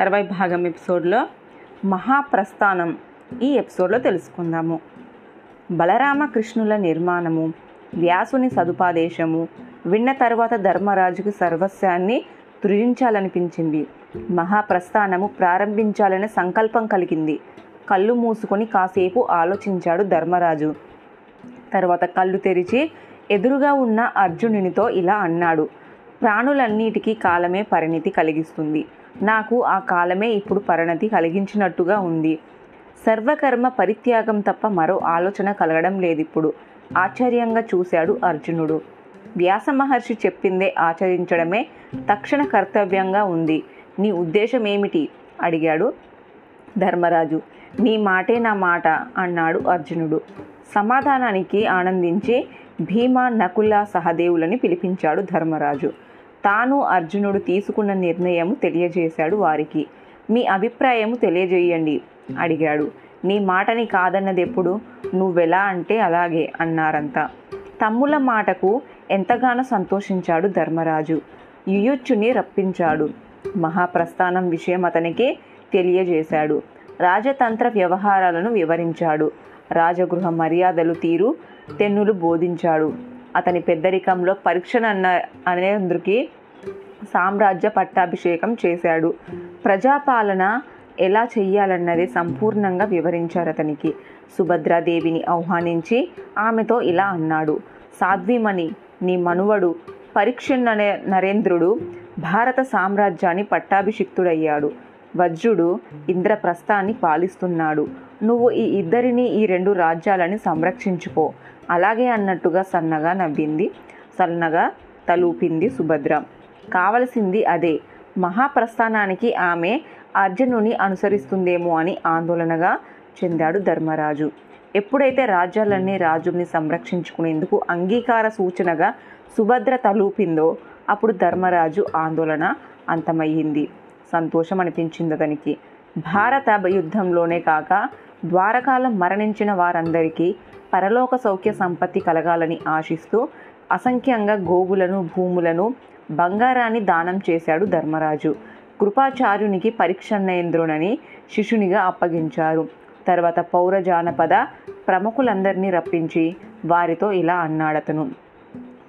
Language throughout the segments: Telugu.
తర్వాయి భాగం ఎపిసోడ్లో మహాప్రస్థానం ఈ ఎపిసోడ్లో తెలుసుకుందాము. బలరామకృష్ణుల నిర్మాణము వ్యాసుని సదుపాదేశము విన్న తర్వాత ధర్మరాజుకు సర్వస్వాన్ని తృజించాలనిపించింది. మహాప్రస్థానము ప్రారంభించాలనే సంకల్పం కలిగింది. కళ్ళు మూసుకొని కాసేపు ఆలోచించాడు ధర్మరాజు. తర్వాత కళ్ళు తెరిచి ఎదురుగా ఉన్న అర్జునునితో ఇలా అన్నాడు. ప్రాణులన్నిటికీ కాలమే పరిణితి కలిగిస్తుంది. నాకు ఆ కాలమే ఇప్పుడు పరిణతి కలిగించినట్టుగా ఉంది. సర్వకర్మ పరిత్యాగం తప్ప మరో ఆలోచన కలగడం లేదిప్పుడు. ఆశ్చర్యంగా చూశాడు అర్జునుడు. వ్యాస మహర్షి చెప్పిందే ఆచరించడమే తక్షణ కర్తవ్యంగా ఉంది. నీ ఉద్దేశం ఏమిటి అడిగాడు ధర్మరాజు. నీ మాటే నా మాట అన్నాడు అర్జునుడు. సమాధానానికి ఆనందించి భీమ నకుల సహదేవులని పిలిపించాడు ధర్మరాజు. తాను అర్జునుడు తీసుకున్న నిర్ణయం తెలియజేశాడు వారికి. మీ అభిప్రాయం తెలియజేయండి అడిగాడు. నీ మాటని కాదన్నదెప్పుడు? నువ్వెలా అంటే అలాగే అన్నారంతా. తమ్ముల మాటకు ఎంతగానో సంతోషించాడు ధర్మరాజు. యుయుచ్చుని రప్పించాడు. మహాప్రస్థానం విషయం అతనికి తెలియజేశాడు. రాజతంత్ర వ్యవహారాలను వివరించాడు. రాజగృహ మర్యాదలు తీరు తెన్నులు బోధించాడు. అతని పెద్దరికంలో పరీక్షనన్న అనేందుకి సామ్రాజ్య పట్టాభిషేకం చేశాడు. ప్రజాపాలన ఎలా చెయ్యాలన్నది సంపూర్ణంగా వివరించారు అతనికి. సుభద్రాదేవిని ఆహ్వానించి ఆమెతో ఇలా అన్నాడు. సాధ్వీమణి నీ మనువడు పరీక్షణనే నరేంద్రుడు భారత సామ్రాజ్యాన్ని పట్టాభిషిక్తుడయ్యాడు. వజ్రుడు ఇంద్రప్రస్థాన్ని పాలిస్తున్నాడు. నువ్వు ఈ ఇద్దరిని ఈ రెండు రాజ్యాలని సంరక్షించుకో. అలాగే అన్నట్టుగా సన్నగా నవ్వింది. సన్నగా తలూపింది సుభద్ర. కావలసింది అదే. మహాప్రస్థానానికి ఆమె అర్జునుని అనుసరిస్తుందేమో అని ఆందోళనగా చెందాడు ధర్మరాజు. ఎప్పుడైతే రాజ్యాలన్నీ రాజుని సంరక్షించుకునేందుకు అంగీకార సూచనగా సుభద్ర తలూపిందో అప్పుడు ధర్మరాజు ఆందోళన అంతమయ్యింది. సంతోషం అనిపించింది అతనికి. భారత యుద్ధంలోనే కాక ద్వారకాలో మరణించిన వారందరికీ పరలోక సౌఖ్య సంపత్తి కలగాలని ఆశిస్తూ అసంఖ్యంగా గోవులను భూములను బంగారాన్ని దానం చేశాడు ధర్మరాజు. కృపాచార్యునికి పరీక్షణేంద్రునని శిష్యునిగా అప్పగించారు. తర్వాత పౌర జానపద ప్రముఖులందరినీ రప్పించి వారితో ఇలా అన్నాడతను.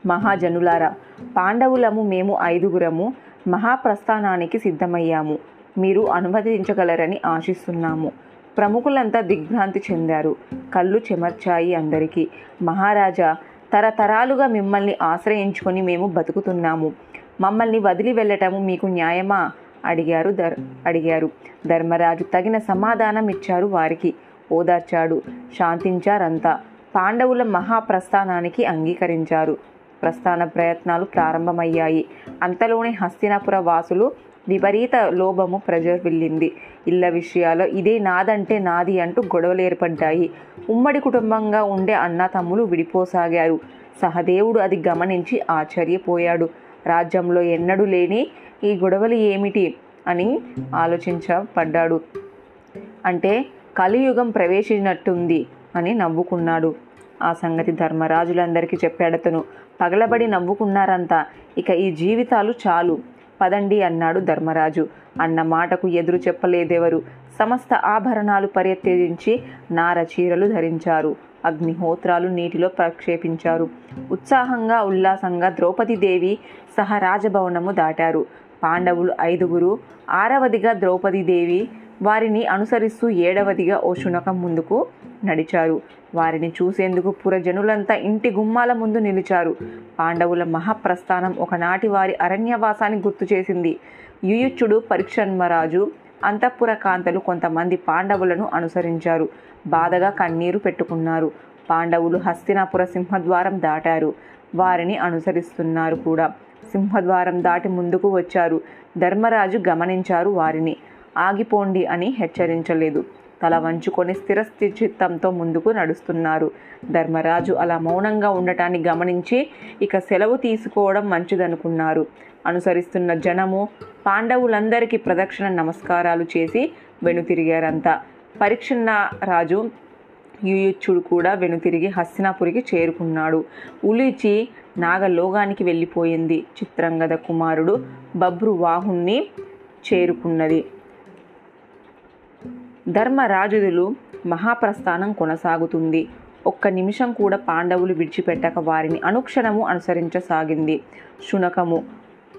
మహాజనులారా పాండవులము మేము ఐదుగురము మహాప్రస్థానానికి సిద్ధమయ్యాము. మీరు అనుమతించగలరని ఆశిస్తున్నాము. ప్రముఖులంతా దిగ్భ్రాంతి చెందారు. కళ్ళు చెమర్చాయి అందరికీ. మహారాజా తరతరాలుగా మిమ్మల్ని ఆశ్రయించుకొని మేము బతుకుతున్నాము. మమ్మల్ని వదిలి వెళ్ళటము మీకు న్యాయమా? అడిగారు ధర్ అడిగారు. ధర్మరాజు తగిన సమాధానం ఇచ్చారు వారికి. ఓదార్చాడు. శాంతించారంతా. పాండవుల మహాప్రస్థానానికి అంగీకరించారు. ప్రస్థాన ప్రయత్నాలు ప్రారంభమయ్యాయి. అంతలోనే హస్తినాపుర వాసులు విపరీత లోభము ప్రజ్వరిల్లింది ఇళ్ళ విషయాల్లో ఇదే నాదంటే నాది అంటూ గొడవలు ఏర్పడ్డాయి. ఉమ్మడి కుటుంబంగా ఉండే అన్న తమ్ములు విడిపోసాగారు. సహదేవుడు అది గమనించి ఆశ్చర్యపోయాడు. రాజ్యంలో ఎన్నడూ లేని ఈ గొడవలు ఏమిటి అని ఆలోచించబడ్డాడు. అంటే కలియుగం ప్రవేశించినట్టుంది అని నవ్వుకున్నాడు. ఆ సంగతి ధర్మరాజులందరికీ చెప్పాడతను. పగలబడి నవ్వుకున్నారంతా. ఇక ఈ జీవితాలు చాలు. పదండి అన్నాడు ధర్మరాజు. అన్న మాటకు ఎదురు చెప్పలేదెవరు? సమస్త ఆభరణాలు పరిత్యజించి నార చీరలు ధరించారు. అగ్నిహోత్రాలు నీటిలో ప్రక్షేపించారు. ఉత్సాహంగా ఉల్లాసంగా ద్రౌపదీదేవి సహా రాజభవనము దాటారు. పాండవులు ఐదుగురు ఆరవదిగా ద్రౌపదీదేవి వారిని అనుసరిస్తూ ఏడవదిగా ఓ శునకం ముందుకు నడిచారు. వారిని చూసేందుకు పురజనులంతా ఇంటి గుమ్మాల ముందు నిలిచారు. పాండవుల మహాప్రస్థానం ఒకనాటి వారి అరణ్యవాసాన్ని గుర్తు చేసింది. యుయుచ్చుడు పరీక్షన్మరాజు అంతఃపుర కాంతలు కొంతమంది పాండవులను అనుసరించారు. బాధగా కన్నీరు పెట్టుకున్నారు. పాండవులు హస్తినాపుర సింహద్వారం దాటారు. వారిని అనుసరిస్తున్నారు కూడా. సింహద్వారం దాటి ముందుకు వచ్చారు. ధర్మరాజు గమనించారు వారిని. ఆగిపోండి అని హెచ్చరించలేదు. తల వంచుకొని స్థిరస్థి చిత్తంతో ముందుకు నడుస్తున్నారు. ధర్మరాజు అలా మౌనంగా ఉండటాన్ని గమనించి ఇక సెలవు తీసుకోవడం మంచిదనుకున్నారు. అనుసరిస్తున్న జనము పాండవులందరికీ ప్రదక్షిణ నమస్కారాలు చేసి వెనుతిరిగారంతా. పరీక్షణ రాజు యుయుచ్చుడు కూడా వెనుతిరిగి హస్తినాపురికి చేరుకున్నాడు. ఉలిచి నాగలోగానికి వెళ్ళిపోయింది. చిత్రంగద కుమారుడు బబ్రు వాహుణ్ణి చేరుకున్నది. ధర్మరాజులు మహాప్రస్థానం కొనసాగుతుంది. ఒక్క నిమిషం కూడా పాండవులు విడిచిపెట్టక వారిని అనుక్షణము అనుసరించసాగింది. శునకము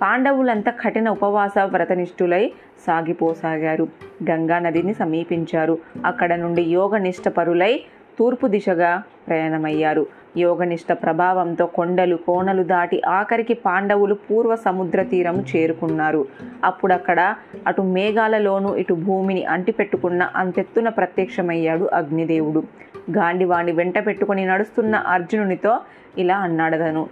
పాండవులంతా కఠిన ఉపవాస వ్రతనిష్ఠులై సాగిపోసాగారు. గంగా నదిని సమీపించారు. అక్కడ నుండి యోగనిష్ట పరులై తూర్పు దిశగా ప్రయాణమయ్యారు. యోగనిష్ట ప్రభావంతో కొండలు కోనలు దాటి ఆఖరికి పాండవులు పూర్వ సముద్ర తీరము చేరుకున్నారు. అప్పుడక్కడ అటు మేఘాలలోనూ ఇటు భూమిని అంటిపెట్టుకున్న అంతెత్తున ప్రత్యక్షమయ్యాడు అగ్నిదేవుడు. గాండివాణి వెంట పెట్టుకుని నడుస్తున్న అర్జునునితో ఇలా అన్నాడదను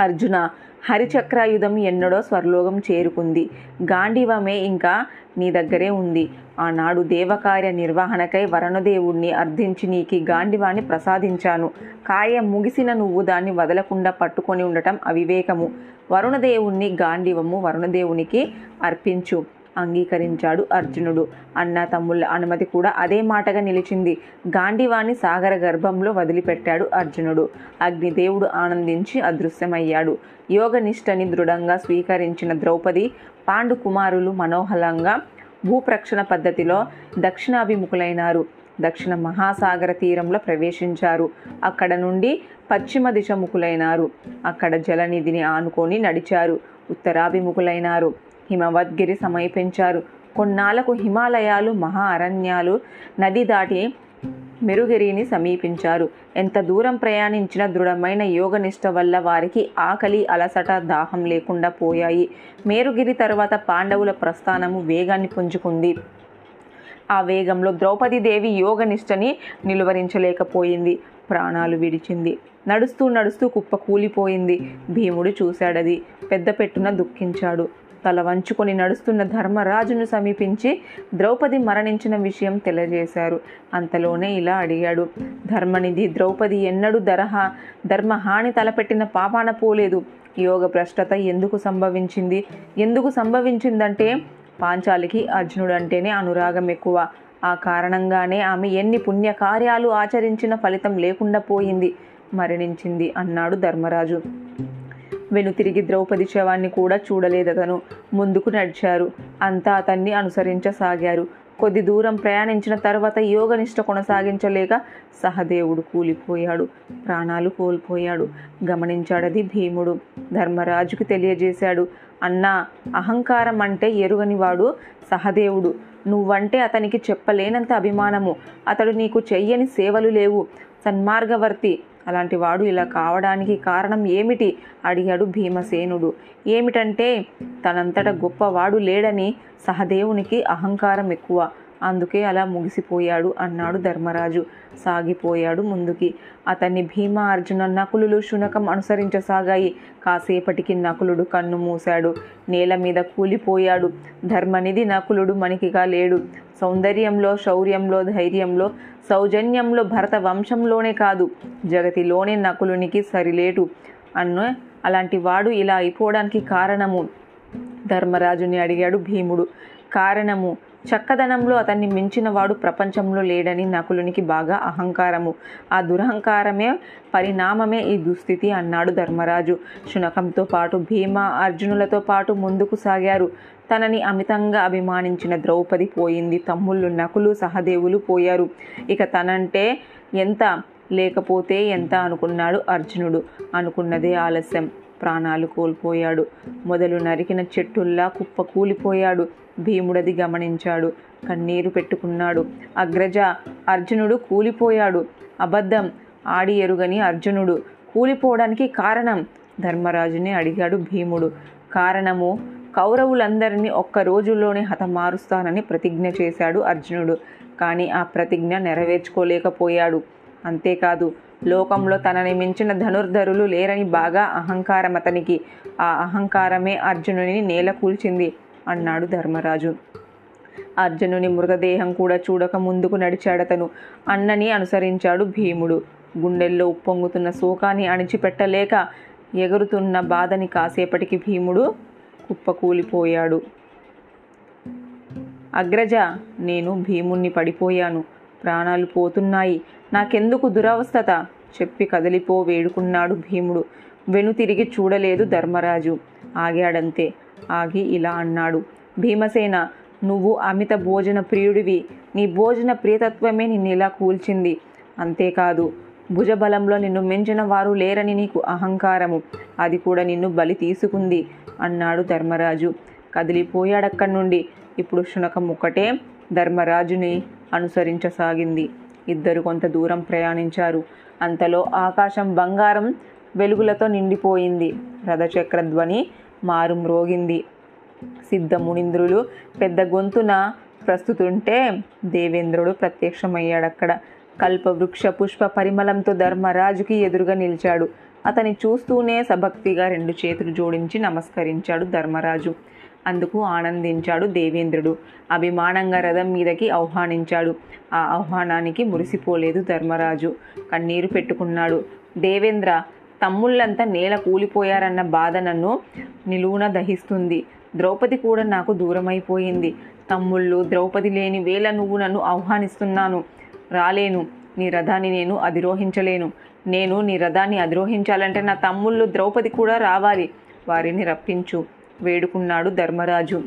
అర్జున హరిచక్రాయుధం ఎన్నడో స్వర్లోకం చేరుకుంది. గాంధీవమే ఇంకా నీ దగ్గరే ఉంది. ఆనాడు దేవకార్య నిర్వహణకై వరుణదేవుణ్ణి అర్థించి నీకి గాంధీవాన్ని ప్రసాదించాను. కార్యం ముగిసిన నువ్వు దాన్ని వదలకుండా పట్టుకొని ఉండటం అవివేకము. వరుణదేవుణ్ణి గాండివము వరుణదేవునికి అర్పించు. అంగీకరించాడు అర్జునుడు. అన్న తమ్ముళ్ళ అనుమతి కూడా అదే మాటగా నిలిచింది. గాంధీవాణి సాగర గర్భంలో వదిలిపెట్టాడు అర్జునుడు. అగ్నిదేవుడు ఆనందించి అదృశ్యమయ్యాడు. యోగనిష్టని దృఢంగా స్వీకరించిన ద్రౌపది పాండు కుమారులు మనోహలంగా భూప్రక్షణ పద్ధతిలో దక్షిణాభిముఖులైనారు. దక్షిణ మహాసాగర తీరంలో ప్రవేశించారు. అక్కడ నుండి పశ్చిమ దిశముఖులైనారు. అక్కడ జలనిధిని ఆనుకొని నడిచారు. ఉత్తరాభిముఖులైనారు. హిమవద్గిరి సమీపించారు. కొన్నాళ్ళకు హిమాలయాలు మహా అరణ్యాలు నది దాటి మెరుగిరిని సమీపించారు. ఎంత దూరం ప్రయాణించిన దృఢమైన యోగనిష్ట వల్ల వారికి ఆకలి అలసట దాహం లేకుండా పోయాయి. మేరుగిరి తర్వాత పాండవుల ప్రస్థానము వేగాన్ని పుంజుకుంది. ఆ వేగంలో ద్రౌపదీదేవి యోగనిష్టని నిలువరించలేకపోయింది. ప్రాణాలు విడిచింది. నడుస్తూ నడుస్తూ కుప్ప కూలిపోయింది. భీముడు చూశాడది. పెద్ద పెట్టున దుఃఖించాడు. తల వంచుకొని నడుస్తున్న ధర్మరాజును సమీపించి ద్రౌపది మరణించిన విషయం తెలియజేశారు. అంతలోనే ఇలా అడిగాడు. ధర్మనిధి ద్రౌపది ఎన్నడూ దరహ ధర్మహాని తలపెట్టిన పాపాన పోలేదు. యోగ భ్రష్టత ఎందుకు సంభవించింది? ఎందుకు సంభవించిందంటే పాంచాలికి అర్జునుడు అంటేనే అనురాగం ఎక్కువ. ఆ కారణంగానే ఆమె ఎన్ని పుణ్యకార్యాలు ఆచరించిన ఫలితం లేకుండా పోయింది. మరణించింది అన్నాడు ధర్మరాజు. వెనుతిరిగి ద్రౌపది శవాన్ని కూడా చూడలేదతను. ముందుకు నడిచారు. అంతా అతన్ని అనుసరించసాగారు. కొద్ది దూరం ప్రయాణించిన తర్వాత యోగనిష్ట కొనసాగించలేక సహదేవుడు కూలిపోయాడు. ప్రాణాలు కోల్పోయాడు. గమనించాడది భీముడు. ధర్మరాజుకు తెలియజేశాడు. అన్నా అహంకారం అంటే ఎరుగనివాడు సహదేవుడు. నువ్వంటే అతనికి చెప్పలేనంత అభిమానము. అతడు నీకు చెయ్యని సేవలు లేవు. సన్మార్గవర్తి. అలాంటి వాడు ఇలా కావడానికి కారణం ఏమిటి? అడిగాడు భీమసేనుడు. ఏమిటంటే తనంతట గొప్పవాడు లేడని సహదేవునికి అహంకారం ఎక్కువ. అందుకే అలా ముగిసిపోయాడు అన్నాడు ధర్మరాజు. సాగిపోయాడు ముందుకి. అతన్ని భీమ అర్జున నకులులు శునకం అనుసరించసాగాయి. కాసేపటికి నకులుడు కన్ను మూశాడు. నేల మీద కూలిపోయాడు. ధర్మనిధి నకులుడు మణికిగా లేడు. సౌందర్యంలో శౌర్యంలో ధైర్యంలో సౌజన్యంలో భరత వంశంలోనే కాదు. జగతిలోనే నకులునికి సరిలేటు. అన్న అలాంటి వాడు ఇలా అయిపోవడానికి కారణము? ధర్మరాజుని అడిగాడు భీముడు. కారణము? చక్కదనంలో అతన్ని మించిన వాడు ప్రపంచంలో లేడని నకులునికి బాగా అహంకారము. ఆ దురహంకారమే పరిణామమే ఈ దుస్థితి అన్నాడు ధర్మరాజు. శునకంతో పాటు భీమ అర్జునులతో పాటు ముందుకు సాగారు. తనని అమితంగా అభిమానించిన ద్రౌపది పోయింది. తమ్ముళ్ళు నకులు సహదేవులు పోయారు. ఇక తనంటే ఎంత లేకపోతే ఎంత అనుకున్నాడు అర్జునుడు. అనుకున్నదే ఆలస్యం. ప్రాణాలు కోల్పోయాడు. మొదలు నరికిన చెట్టుల్లా కుప్ప కూలిపోయాడు. భీముడది గమనించాడు. కన్నీరు పెట్టుకున్నాడు. అగ్రజ అర్జునుడు కూలిపోయాడు. అబద్ధం ఆడి ఎరుగని అర్జునుడు కూలిపోవడానికి కారణం? ధర్మరాజుని అడిగాడు భీముడు. కారణము? కౌరవులందరినీ ఒక్క రోజుల్లోనే హతమారుస్తానని ప్రతిజ్ఞ చేశాడు అర్జునుడు. కానీ ఆ ప్రతిజ్ఞ నెరవేర్చుకోలేకపోయాడు. అంతేకాదు లోకంలో తనని మించిన ధనుర్ధరులు లేరని బాగా అహంకారం అతనికి ఆ అహంకారమే అర్జునుని నేల కూల్చింది. అన్నాడు ధర్మరాజు. అర్జునుని మృతదేహం కూడా చూడక ముందుకు నడిచాడతను. అన్నని అనుసరించాడు భీముడు. గుండెల్లో ఉప్పొంగుతున్న శోకాన్ని అణిచిపెట్టలేక ఎగురుతున్న బాధని కాసేపటికి భీముడు కుప్పకూలిపోయాడు. అగ్రజ నేను భీముణ్ణి పడిపోయాను. ప్రాణాలు పోతున్నాయి. నాకెందుకు దురవస్థత? చెప్పి కదిలిపో వేడుకున్నాడు భీముడు. వెనుతిరిగి చూడలేదు ధర్మరాజు. ఆగాడంతే. ఆగి ఇలా అన్నాడు. భీమసేన నువ్వు అమిత భోజన ప్రియుడివి. నీ భోజన ప్రియతత్వమే నిన్ను ఇలా కూల్చింది. అంతేకాదు భుజబలంలో నిన్ను మించిన వారు లేరని నీకు అహంకారము. అది కూడా నిన్ను బలి తీసుకుంది అన్నాడు ధర్మరాజు. కదిలిపోయాడక్కడి నుండి. ఇప్పుడు శునకం ఒక్కటే ధర్మరాజుని అనుసరించసాగింది. ఇద్దరు కొంత దూరం ప్రయాణించారు. అంతలో ఆకాశం బంగారం వెలుగులతో నిండిపోయింది. రథచక్రధ్వని రథచక్ర ధ్వని మారుమ్రోగింది సిద్ధమునింద్రులు పెద్ద గొంతున ప్రస్తుతుంటే దేవేంద్రుడు ప్రత్యక్షమయ్యాడక్కడ. కల్పవృక్ష పుష్ప పరిమళంతో ధర్మరాజుకి ఎదురుగా నిలిచాడు. అతని చూస్తూనే సభక్తిగా రెండు చేతులు జోడించి నమస్కరించాడు ధర్మరాజు. అందుకు ఆనందించాడు దేవేంద్రుడు. అభిమానంగా రథం మీదకి ఆహ్వానించాడు. ఆ ఆహ్వానానికి మురిసిపోలేదు ధర్మరాజు. కన్నీరు పెట్టుకున్నాడు. దేవేంద్ర తమ్ముళ్ళంతా నేల కూలిపోయారన్న బాధ నన్ను నిలువున దహిస్తుంది. ద్రౌపది కూడా నాకు దూరమైపోయింది. తమ్ముళ్ళు ద్రౌపది లేని వేళ నువ్వు నన్ను ఆహ్వానిస్తున్నాను. రాలేను. నీ రథాన్ని నేను అధిరోహించలేను. నేను నీ రథాన్ని అధిరోహించాలంటే నా తమ్ముళ్ళు ద్రౌపది కూడా రావాలి. వారిని రప్పించు వేడుకున్నాడు ధర్మరాజు.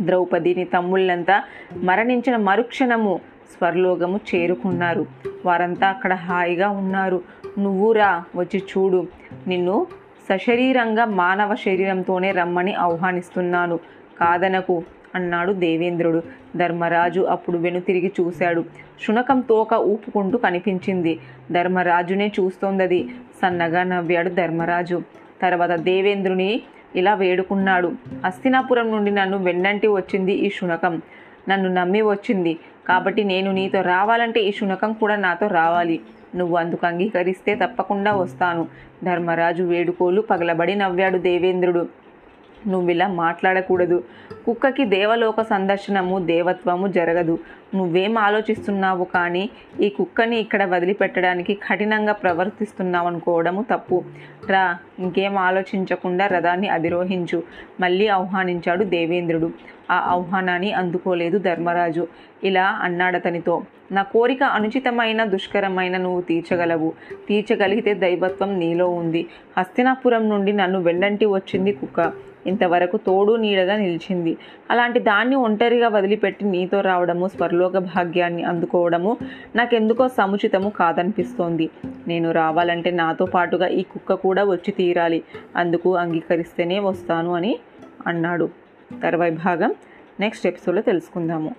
ద్రౌపదిని తమ్ముళ్ళంతా మరణించిన మరుక్షణము స్వర్లోకము చేరుకున్నారు. వారంతా అక్కడ హాయిగా ఉన్నారు. నువ్వురా వచ్చి చూడు. నిన్ను సశరీరంగా మానవ శరీరంతోనే రమ్మని ఆహ్వానిస్తున్నాను. కాదనకు అన్నాడు దేవేంద్రుడు. ధర్మరాజు అప్పుడు వెనుతిరిగి చూశాడు. శునకం తోక ఊపుకుంటూ కనిపించింది. ధర్మరాజునే చూస్తోందది. సన్నగా నవ్వాడు ధర్మరాజు. తర్వాత దేవేంద్రుని ఇలా వేడుకున్నాడు. హస్తినాపురం నుండి నన్ను వెన్నంటి వచ్చింది ఈ శునకం. నన్ను నమ్మి వచ్చింది. కాబట్టి నేను నీతో రావాలంటే ఈ శునకం కూడా నాతో రావాలి. నువ్వు అందుకు అంగీకరిస్తే తప్పకుండా వస్తాను. ధర్మరాజు వేడుకోలు పగలబడి నవ్వాడు దేవేంద్రుడు. నువ్వు ఇలా మాట్లాడకూడదు. కుక్కకి దేవలోక సందర్శనము దేవత్వము జరగదు. నువ్వేం ఆలోచిస్తున్నావు కానీ ఈ కుక్కని ఇక్కడ వదిలిపెట్టడానికి కఠినంగా ప్రవర్తిస్తున్నావు అనుకోవడము తప్పు. రా ఇంకేం ఆలోచించకుండా రథాన్ని అధిరోహించు. మళ్ళీ ఆహ్వానించాడు దేవేంద్రుడు. ఆ ఆహ్వానాన్ని అందుకోలేదు ధర్మరాజు. ఇలా అన్నాడతనితో నా కోరిక అనుచితమైన దుష్కరమైన నువ్వు తీర్చగలవు. తీర్చగలిగితే దైవత్వం నీలో ఉంది. హస్తినాపురం నుండి నన్ను వెళ్ళంటి వచ్చింది కుక్క. ఇంతవరకు తోడు నీడగా నిలిచింది. అలాంటి దాన్ని ఒంటరిగా వదిలిపెట్టి నీతో రావడము స్వర్లోక భాగ్యాన్ని అందుకోవడము నాకెందుకో సముచితము కాదనిపిస్తోంది. నేను రావాలంటే నాతో పాటుగా ఈ కుక్క కూడా వచ్చి తీరాలి. అందుకు అంగీకరిస్తేనే వస్తాను అని అన్నాడు. తర్వాయి భాగం నెక్స్ట్ ఎపిసోడ్లో తెలుసుకుందాము.